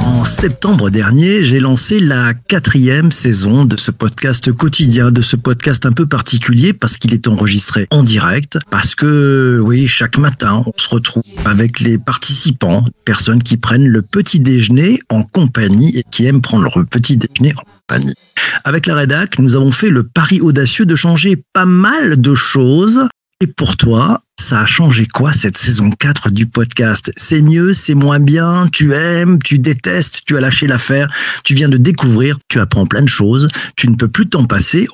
En septembre dernier, j'ai lancé la quatrième saison de ce podcast quotidien, de ce podcast un peu particulier parce qu'il est enregistré en direct, parce que oui, chaque matin, on se retrouve avec les participants, personnes qui prennent le petit déjeuner en compagnie et qui aiment prendre le petit déjeuner en compagnie. Avec la rédac, nous avons fait le pari audacieux de changer pas mal de choses. Et pour toi, ça a changé quoi cette saison 4 du podcast? C'est mieux, c'est moins bien, tu aimes, tu détestes, tu as lâché l'affaire, tu viens de découvrir, tu apprends plein de choses, tu ne peux plus t'en passer?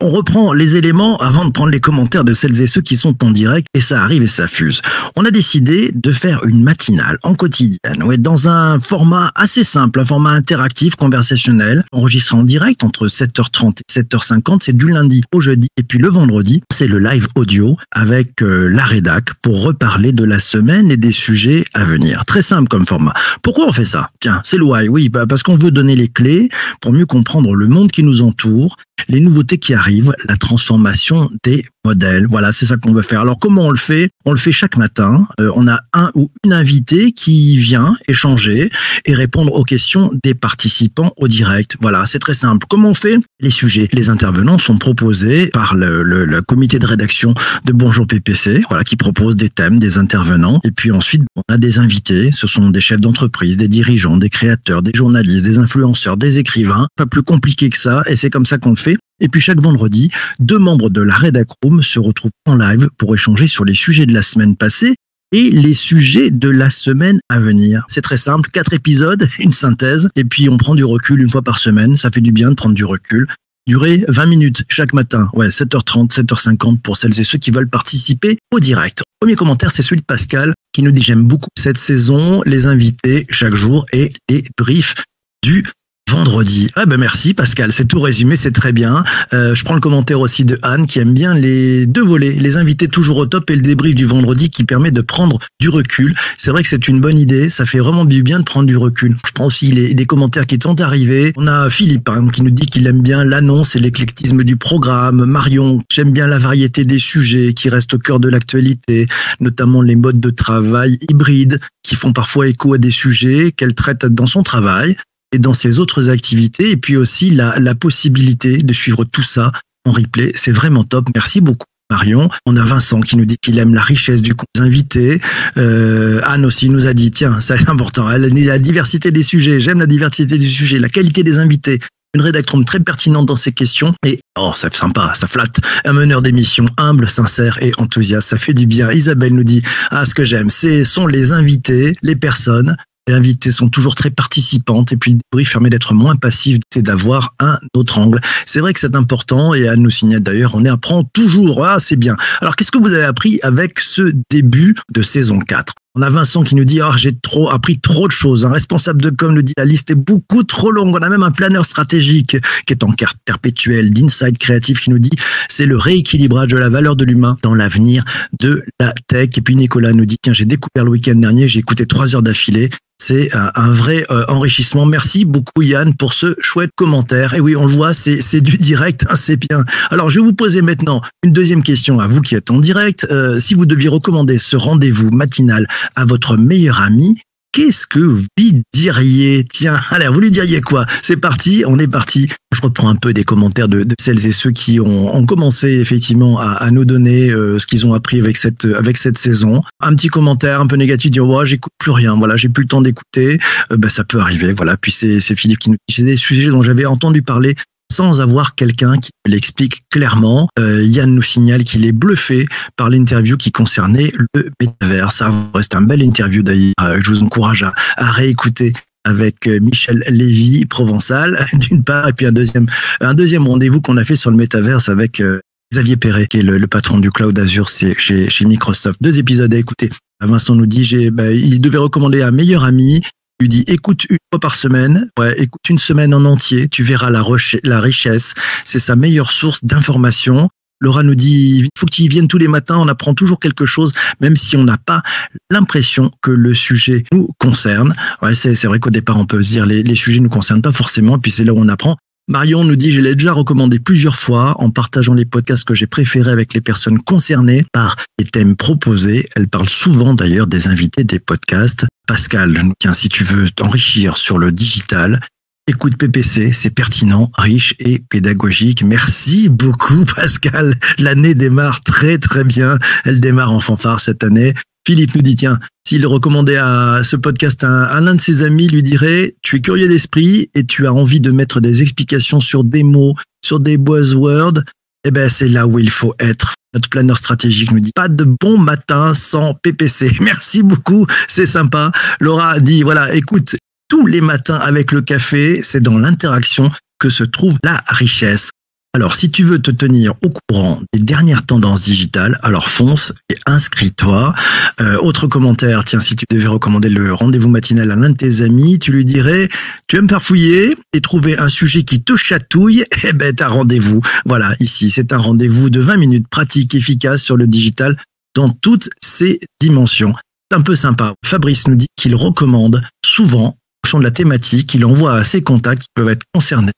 On reprend les éléments avant de prendre les commentaires de celles et ceux qui sont en direct et ça arrive et ça fuse. On a décidé de faire une matinale en quotidienne, ouais, dans un format assez simple, un format interactif, conversationnel, enregistré en direct entre 7h30 et 7h50. C'est du lundi au jeudi et puis le vendredi, c'est le live audio avec euh, la rédac pour reparler de la semaine et des sujets à venir. Très simple comme format. Pourquoi on fait ça? Tiens, c'est le why. Oui, bah, parce qu'on veut donner les clés pour mieux comprendre le monde qui nous entoure, les nouveautés qui arrivent, la transformation des modèles. Voilà, c'est ça qu'on veut faire. Alors comment on le fait? On le fait chaque matin. Euh, on a un ou une invitée qui vient échanger et répondre aux questions des participants au direct. Voilà, c'est très simple. Comment on fait? Les sujets, les intervenants sont proposés par le, le- le comité de rédaction de Bonjour PPC, voilà, qui propose des thèmes, des intervenants. Et puis ensuite, on a des invités. Ce sont des chefs d'entreprise, des dirigeants, des créateurs, des journalistes, des influenceurs, des écrivains. Pas plus compliqué que ça. Et c'est comme ça qu'on le fait. Et puis chaque vendredi, deux membres de la Redac Room se retrouvent en live pour échanger sur les sujets de la semaine passée et les sujets de la semaine à venir. C'est très simple, quatre épisodes, une synthèse, et puis on prend du recul une fois par semaine. Ça fait du bien de prendre du recul. Durer 20 minutes chaque matin, ouais, 7h30, 7h50 pour celles et ceux qui veulent participer au direct. Premier commentaire, c'est celui de Pascal qui nous dit j'aime beaucoup cette saison, les invités chaque jour et les briefs du vendredi. Ah ben merci Pascal, c'est tout résumé, c'est très bien. Euh, je prends le commentaire aussi de Anne qui aime bien les deux volets, les invités toujours au top et le débrief du vendredi qui permet de prendre du recul. C'est vrai que c'est une bonne idée, ça fait vraiment du bien de prendre du recul. Je prends aussi les, des commentaires qui sont arrivés. On a Philippe hein, qui nous dit qu'il aime bien l'annonce et l'éclectisme du programme. Marion, j'aime bien la variété des sujets qui restent au cœur de l'actualité, notamment les modes de travail hybrides qui font parfois écho à des sujets qu'elle traite dans son travail et dans ses autres activités, et puis aussi la, possibilité de suivre tout ça en replay. C'est vraiment top. Merci beaucoup. Marion. On a Vincent qui nous dit qu'il aime la richesse du des invités. Euh, Anne aussi nous a dit, tiens, ça c'est important, elle la diversité des sujets, j'aime la diversité du sujet, la qualité des invités. Une rédactrice très pertinente dans ses questions et oh c'est sympa, ça flatte. Un meneur d'émission humble, sincère et enthousiaste, ça fait du bien. Isabelle nous dit ah ce que j'aime, c'est sont les invités, les personnes les invités sont toujours très participantes et puis le débrief permet d'être moins passif et d'avoir un autre angle. C'est vrai que c'est important et Anne nous signale d'ailleurs, on y apprend toujours. Ah, c'est bien. Alors, qu'est-ce que vous avez appris avec ce début de saison 4 on a Vincent qui nous dit ah j'ai trop appris trop de choses. Un responsable de com nous dit la liste est beaucoup trop longue. On a même un planeur stratégique qui est en carte perpétuelle d'insight créatif qui nous dit c'est le rééquilibrage de la valeur de l'humain dans l'avenir de la tech. Et puis Nicolas nous dit tiens j'ai découvert le week-end dernier j'ai écouté trois heures d'affilée. C'est un, un vrai euh, enrichissement. Merci beaucoup Yann pour ce chouette commentaire. Et oui, on le voit, c'est c'est du direct, hein, c'est bien. Alors, je vais vous poser maintenant une deuxième question à vous qui êtes en direct. Euh, si vous deviez recommander ce rendez-vous matinal à votre meilleur ami, qu'est-ce que vous lui diriez? Tiens, allez, vous lui diriez quoi? C'est parti, on est parti. Je reprends un peu des commentaires de, celles et ceux qui ont, commencé effectivement à, nous donner euh, ce qu'ils ont appris avec cette saison. Un petit commentaire un peu négatif, dire ouais, j'écoute plus rien, voilà, j'ai plus le temps d'écouter. Euh, ben, ça peut arriver, voilà. Puis c'est c'est Philippe qui nous dit c'est des sujets dont j'avais entendu parler sans avoir quelqu'un qui l'explique clairement. Euh, Yann nous signale qu'il est bluffé par l'interview qui concernait le métavers. Ça reste un bel interview d'ailleurs. Euh, Je vous encourage à, réécouter avec euh, Michel Lévy, Provençal, d'une part, et puis un deuxième, un deuxième rendez-vous qu'on a fait sur le métaverse avec euh, Xavier Perret, qui est le, patron du cloud Azure chez, chez Microsoft. Deux épisodes à écouter. Vincent nous dit, j'ai, bah, il devait recommander à meilleur ami. Lui dit, écoute une fois par semaine, ouais, écoute une semaine en entier, tu verras la, la richesse. C'est sa meilleure source d'information. Laura nous dit, il faut y viennes tous les matins, on apprend toujours quelque chose, même si on n'a pas l'impression que le sujet nous concerne. Ouais, c'est, vrai qu'au départ, on peut se dire, les, les sujets ne nous concernent pas forcément, puis c'est là où on apprend. Marion nous dit, je l'ai déjà recommandé plusieurs fois en partageant les podcasts que j'ai préférés avec les personnes concernées par les thèmes proposés. Elle parle souvent d'ailleurs des invités des podcasts. Pascal, tiens, si tu veux t'enrichir sur le digital, écoute PPC, c'est pertinent, riche et pédagogique. Merci beaucoup Pascal. L'année démarre très très bien. Elle démarre en fanfare cette année. Philippe nous dit, tiens, s'il recommandait à ce podcast à, l'un de ses amis, lui dirait, tu es curieux d'esprit et tu as envie de mettre des explications sur des mots, sur des buzzwords, eh ben, c'est là où il faut être. Notre planeur stratégique nous dit pas de bon matin sans PPC. Merci beaucoup, c'est sympa. Laura dit voilà, écoute, tous les matins avec le café, c'est dans l'interaction que se trouve la richesse. Alors, si tu veux te tenir au courant des dernières tendances digitales, alors fonce et inscris-toi. Euh, autre commentaire, tiens, si tu devais recommander le rendez-vous matinal à l'un de tes amis, tu lui dirais, tu aimes farfouiller et trouver un sujet qui te chatouille, eh ben, t'as rendez-vous. Voilà, ici, c'est un rendez-vous de 20 minutes pratique, efficace sur le digital dans toutes ses dimensions. C'est un peu sympa. Fabrice nous dit qu'il recommande souvent en fonction de la thématique, il envoie à ses contacts qui peuvent être concernés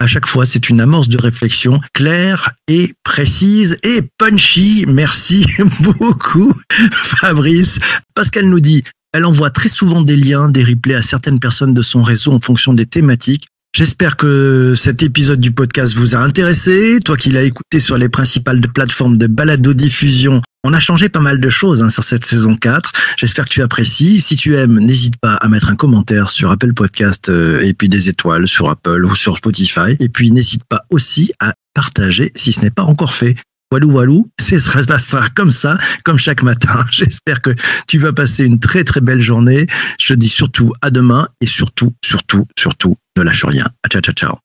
à chaque fois, c'est une amorce de réflexion claire et précise et punchy. Merci beaucoup, Fabrice. Pascal nous dit, elle envoie très souvent des liens, des replays à certaines personnes de son réseau en fonction des thématiques. J'espère que cet épisode du podcast vous a intéressé. Toi qui l'as écouté sur les principales plateformes de balado-diffusion, on a changé pas mal de choses hein, sur cette saison 4. J'espère que tu apprécies. Si tu aimes, n'hésite pas à mettre un commentaire sur Apple Podcast euh, et puis des étoiles sur Apple ou sur Spotify. Et puis n'hésite pas aussi à partager si ce n'est pas encore fait. Walou walou, c'est se passera comme ça, comme chaque matin. J'espère que tu vas passer une très très belle journée. Je te dis surtout à demain et surtout, surtout, surtout, ne lâche rien. Ciao, ciao, ciao.